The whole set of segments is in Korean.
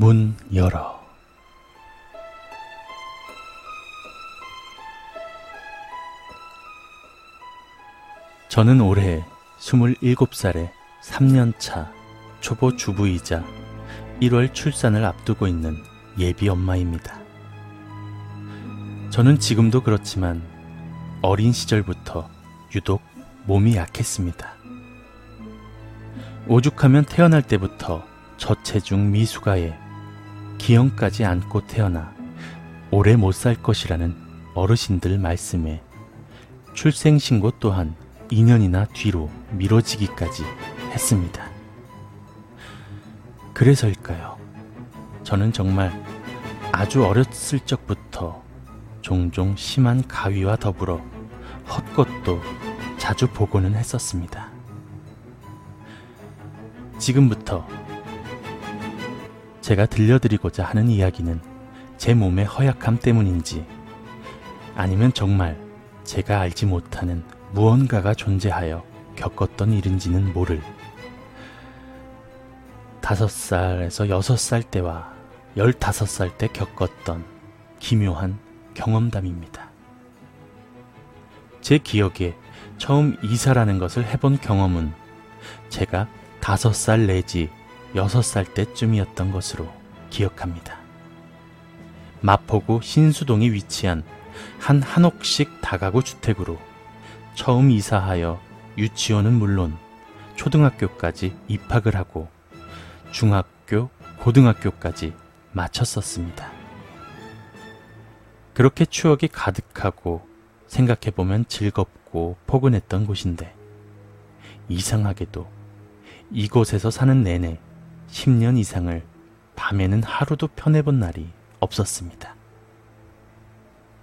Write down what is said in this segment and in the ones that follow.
문 열어. 저는 올해 27살에 3년차 초보 주부이자 1월 출산을 앞두고 있는 예비 엄마입니다. 저는 지금도 그렇지만 어린 시절부터 유독 몸이 약했습니다. 오죽하면 태어날 때부터 저체중 미숙아에 기형까지 안고 태어나 오래 못 살 것이라는 어르신들 말씀에 출생신고 또한 2년이나 뒤로 미뤄지기까지 했습니다. 그래서일까요? 저는 정말 아주 어렸을 적부터 종종 심한 가위와 더불어 헛것도 자주 보고는 했었습니다. 지금부터 제가 들려드리고자 하는 이야기는 제 몸의 허약함 때문인지 아니면 정말 제가 알지 못하는 무언가가 존재하여 겪었던 일인지는 모를 다섯 살에서 여섯 살 때와 열다섯 살 때 겪었던 기묘한 경험담입니다. 제 기억에 처음 이사라는 것을 해본 경험은 제가 다섯 살 내지 여섯 살 때쯤이었던 것으로 기억합니다. 마포구 신수동에 위치한 한 한옥식 다가구 주택으로 처음 이사하여 유치원은 물론 초등학교까지 입학을 하고 중학교, 고등학교까지 마쳤었습니다. 그렇게 추억이 가득하고 생각해보면 즐겁고 포근했던 곳인데 이상하게도 이곳에서 사는 내내 10년 이상을 밤에는 하루도 편해본 날이 없었습니다.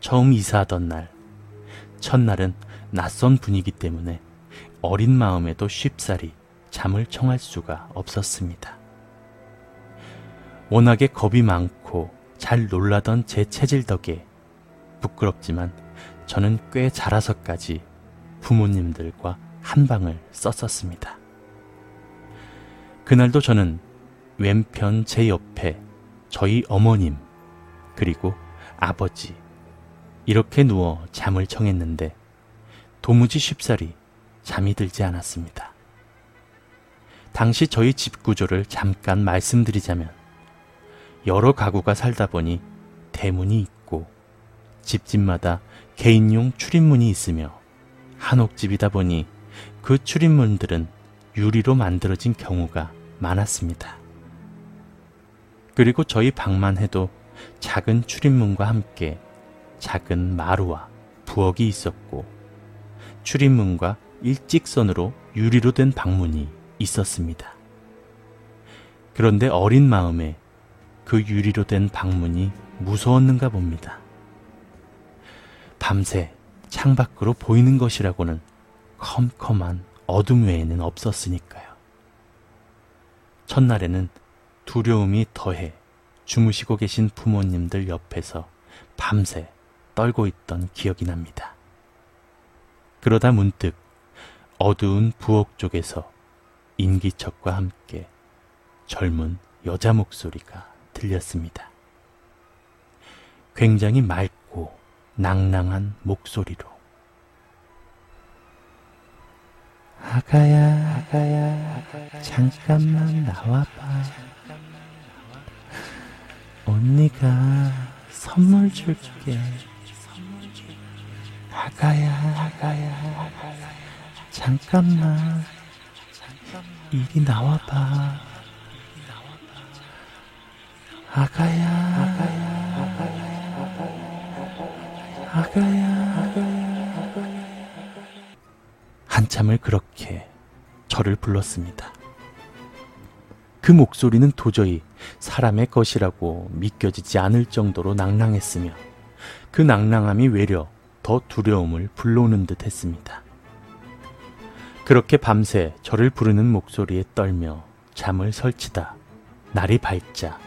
처음 이사하던 날, 첫날은 낯선 분위기 때문에 어린 마음에도 쉽사리 잠을 청할 수가 없었습니다. 워낙에 겁이 많고 잘 놀라던 제 체질 덕에 부끄럽지만 저는 꽤 자라서까지 부모님들과 한 방을 썼었습니다. 그날도 저는 왼편 제 옆에 저희 어머님 그리고 아버지 이렇게 누워 잠을 청했는데 도무지 쉽사리 잠이 들지 않았습니다. 당시 저희 집 구조를 잠깐 말씀드리자면 여러 가구가 살다 보니 대문이 있고 집집마다 개인용 출입문이 있으며 한옥집이다 보니 그 출입문들은 유리로 만들어진 경우가 많았습니다. 그리고 저희 방만 해도 작은 출입문과 함께 작은 마루와 부엌이 있었고 출입문과 일직선으로 유리로 된 방문이 있었습니다. 그런데 어린 마음에 그 유리로 된 방문이 무서웠는가 봅니다. 밤새 창밖으로 보이는 것이라고는 컴컴한 어둠 외에는 없었으니까요. 첫날에는 두려움이 더해 주무시고 계신 부모님들 옆에서 밤새 떨고 있던 기억이 납니다. 그러다 문득 어두운 부엌 쪽에서 인기척과 함께 젊은 여자 목소리가 들렸습니다. 굉장히 맑고 낭낭한 목소리로 아가야, 아가야, 잠깐만 나와봐. 언니가 선물 줄게. 아가야, 아가야, 잠깐만 이리 나와봐. 아가야, 아가야, 아가야, 참을 그렇게 저를 불렀습니다. 그 목소리는 도저히 사람의 것이라고 믿겨지지 않을 정도로 낭랑했으며 그 낭랑함이 외려 더 두려움을 불러오는 듯 했습니다. 그렇게 밤새 저를 부르는 목소리에 떨며 잠을 설치다 날이 밝자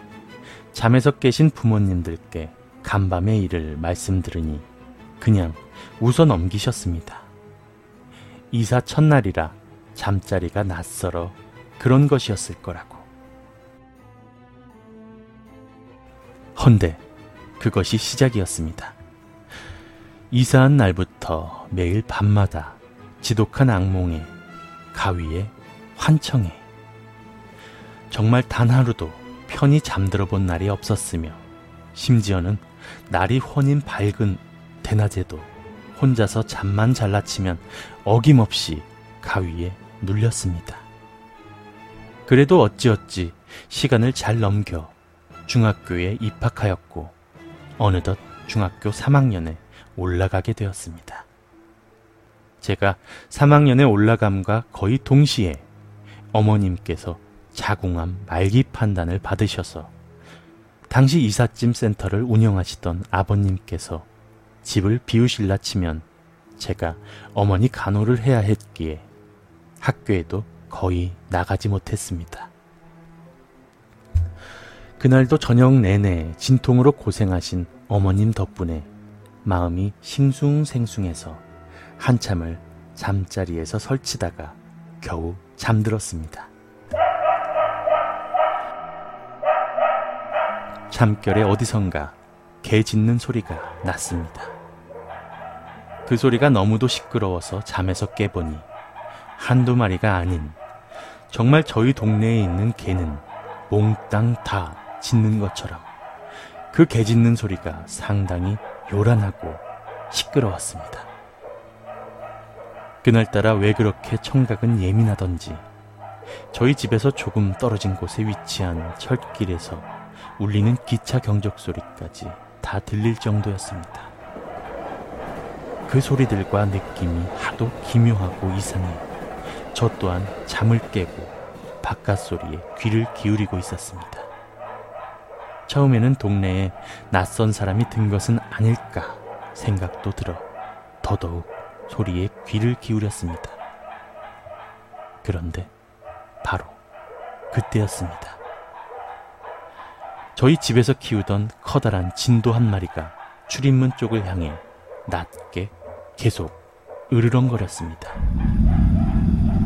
잠에서 깨신 부모님들께 간밤의 일을 말씀드리니 그냥 웃어 넘기셨습니다. 이사 첫날이라 잠자리가 낯설어 그런 것이었을 거라고. 헌데 그것이 시작이었습니다. 이사한 날부터 매일 밤마다 지독한 악몽에 가위에 환청에 정말 단 하루도 편히 잠들어 본 날이 없었으며 심지어는 날이 훤인 밝은 대낮에도 혼자서 잠만 잘라치면 어김없이 가위에 눌렸습니다. 그래도 어찌어찌 시간을 잘 넘겨 중학교에 입학하였고 어느덧 중학교 3학년에 올라가게 되었습니다. 제가 3학년에 올라감과 거의 동시에 어머님께서 자궁암 말기 판단을 받으셔서 당시 이삿짐 센터를 운영하시던 아버님께서 집을 비우실라 치면 제가 어머니 간호를 해야 했기에 학교에도 거의 나가지 못했습니다. 그날도 저녁 내내 진통으로 고생하신 어머님 덕분에 마음이 싱숭생숭해서 한참을 잠자리에서 설치다가 겨우 잠들었습니다. 잠결에 어디선가 개 짖는 소리가 났습니다. 그 소리가 너무도 시끄러워서 잠에서 깨보니 한두 마리가 아닌 정말 저희 동네에 있는 개는 몽땅 다 짖는 것처럼 그 개 짖는 소리가 상당히 요란하고 시끄러웠습니다. 그날따라 왜 그렇게 청각은 예민하던지 저희 집에서 조금 떨어진 곳에 위치한 철길에서 울리는 기차 경적 소리까지 다 들릴 정도였습니다. 그 소리들과 느낌이 하도 기묘하고 이상해 저 또한 잠을 깨고 바깥 소리에 귀를 기울이고 있었습니다. 처음에는 동네에 낯선 사람이 든 것은 아닐까 생각도 들어 더더욱 소리에 귀를 기울였습니다. 그런데 바로 그때였습니다. 저희 집에서 키우던 커다란 진도 한 마리가 출입문 쪽을 향해 낮게 계속 으르렁거렸습니다.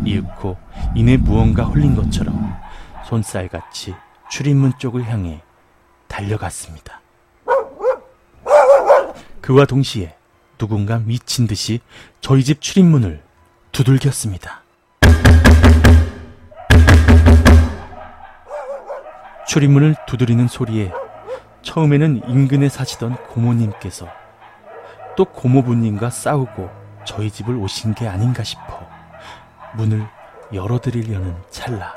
이윽고 이내 무언가 홀린 것처럼 손살같이 출입문 쪽을 향해 달려갔습니다. 그와 동시에 누군가 미친 듯이 저희 집 출입문을 두들겼습니다. 출입문을 두드리는 소리에 처음에는 인근에 사시던 고모님께서 또 고모부님과 싸우고 저희 집을 오신 게 아닌가 싶어 문을 열어드리려는 찰나.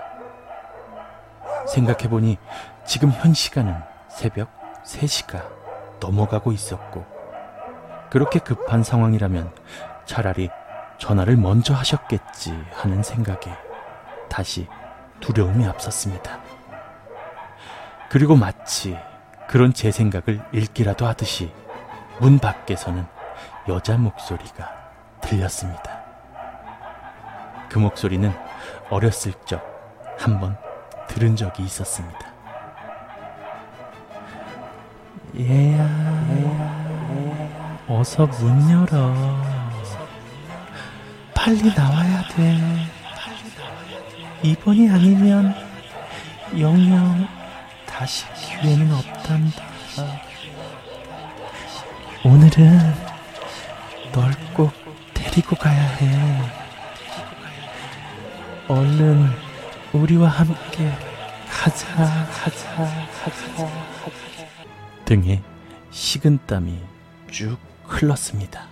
생각해보니 지금 현 시간은 새벽 3시가 넘어가고 있었고, 그렇게 급한 상황이라면 차라리 전화를 먼저 하셨겠지 하는 생각에 다시 두려움이 앞섰습니다. 그리고 마치 그런 제 생각을 읽기라도 하듯이 문 밖에서는 여자 목소리가 들렸습니다. 그 목소리는 어렸을 적 한번 들은 적이 있었습니다. 얘야, 어서 문 열어. 빨리 나와야 돼. 이번이 아니면 영영 다시 기회는 없단다. 오늘은 널 꼭 데리고 가야 해. 얼른 우리와 함께 가자, 가자, 가자. 등에 식은 땀이 쭉 흘렀습니다.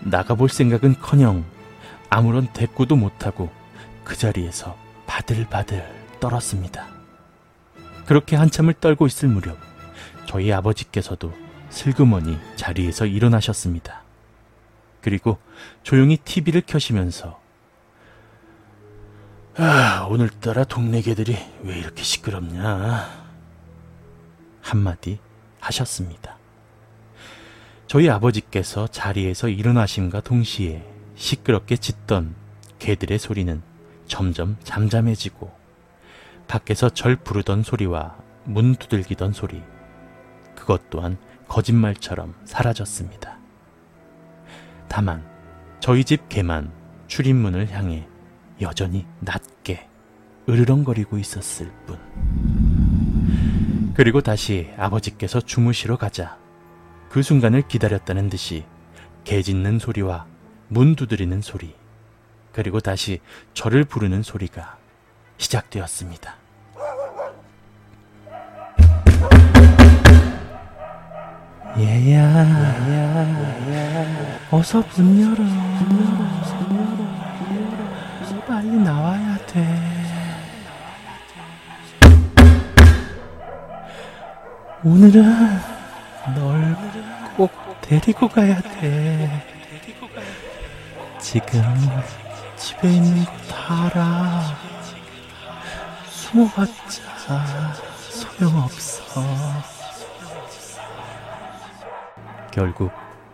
나가볼 생각은 커녕 아무런 대꾸도 못하고 그 자리에서 바들바들 떨었습니다. 그렇게 한참을 떨고 있을 무렵 저희 아버지께서도 슬그머니 자리에서 일어나셨습니다. 그리고 조용히 TV를 켜시면서 아, 오늘따라 동네 개들이 왜 이렇게 시끄럽냐? 한마디 하셨습니다. 저희 아버지께서 자리에서 일어나심과 동시에 시끄럽게 짖던 개들의 소리는 점점 잠잠해지고 밖에서 절 부르던 소리와 문 두들기던 소리, 그것 또한 거짓말처럼 사라졌습니다. 다만 저희 집 개만 출입문을 향해 여전히 낮게 으르렁거리고 있었을 뿐. 그리고 다시 아버지께서 주무시러 가자 그 순간을 기다렸다는 듯이 개 짖는 소리와 문 두드리는 소리 그리고 다시 저를 부르는 소리가 시작되었습니다. 얘야, 얘야, 어서 문 열어. 빨리 나와야 돼. 오늘은 널 꼭 데리고 가야 돼. 지금 집에 있는 거 다 알아. 숨어봤자 소용없어. 결국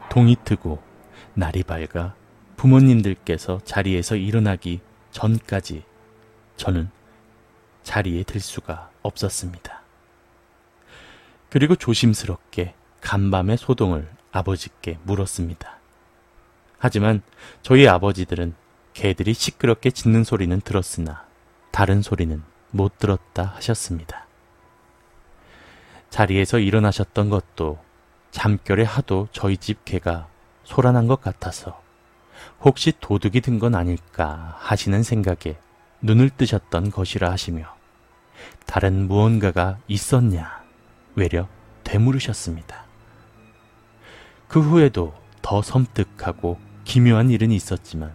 동이 트고 날이 밝아 부모님들께서 자리에서 일어나기 전까지 저는 자리에 들 수가 없었습니다. 그리고 조심스럽게 간밤의 소동을 아버지께 물었습니다. 하지만 저희 아버지들은 개들이 시끄럽게 짖는 소리는 들었으나 다른 소리는 못 들었다 하셨습니다. 자리에서 일어나셨던 것도 잠결에 하도 저희 집 개가 소란한 것 같아서 혹시 도둑이 든 건 아닐까 하시는 생각에 눈을 뜨셨던 것이라 하시며 다른 무언가가 있었냐 외려 되물으셨습니다. 그 후에도 더 섬뜩하고 기묘한 일은 있었지만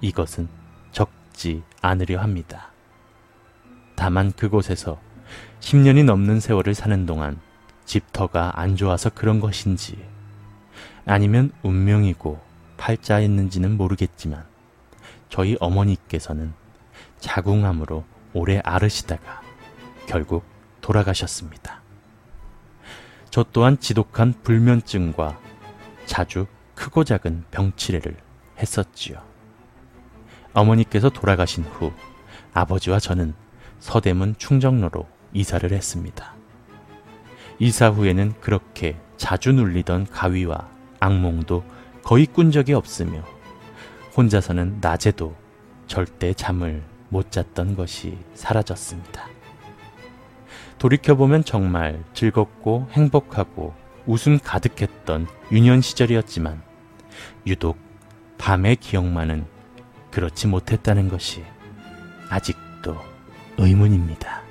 이것은 적지 않으려 합니다. 다만 그곳에서 10년이 넘는 세월을 사는 동안 집터가 안 좋아서 그런 것인지 아니면 운명이고 팔자였는지는 모르겠지만 저희 어머니께서는 자궁암으로 오래 앓으시다가 결국 돌아가셨습니다. 저 또한 지독한 불면증과 자주 크고 작은 병치레를 했었지요. 어머니께서 돌아가신 후 아버지와 저는 서대문 충정로로 이사를 했습니다. 이사 후에는 그렇게 자주 눌리던 가위와 악몽도 거의 꾼 적이 없으며 혼자서는 낮에도 절대 잠을 못 잤던 것이 사라졌습니다. 돌이켜보면 정말 즐겁고 행복하고 웃음 가득했던 유년 시절이었지만 유독 밤의 기억만은 그렇지 못했다는 것이 아직도 의문입니다.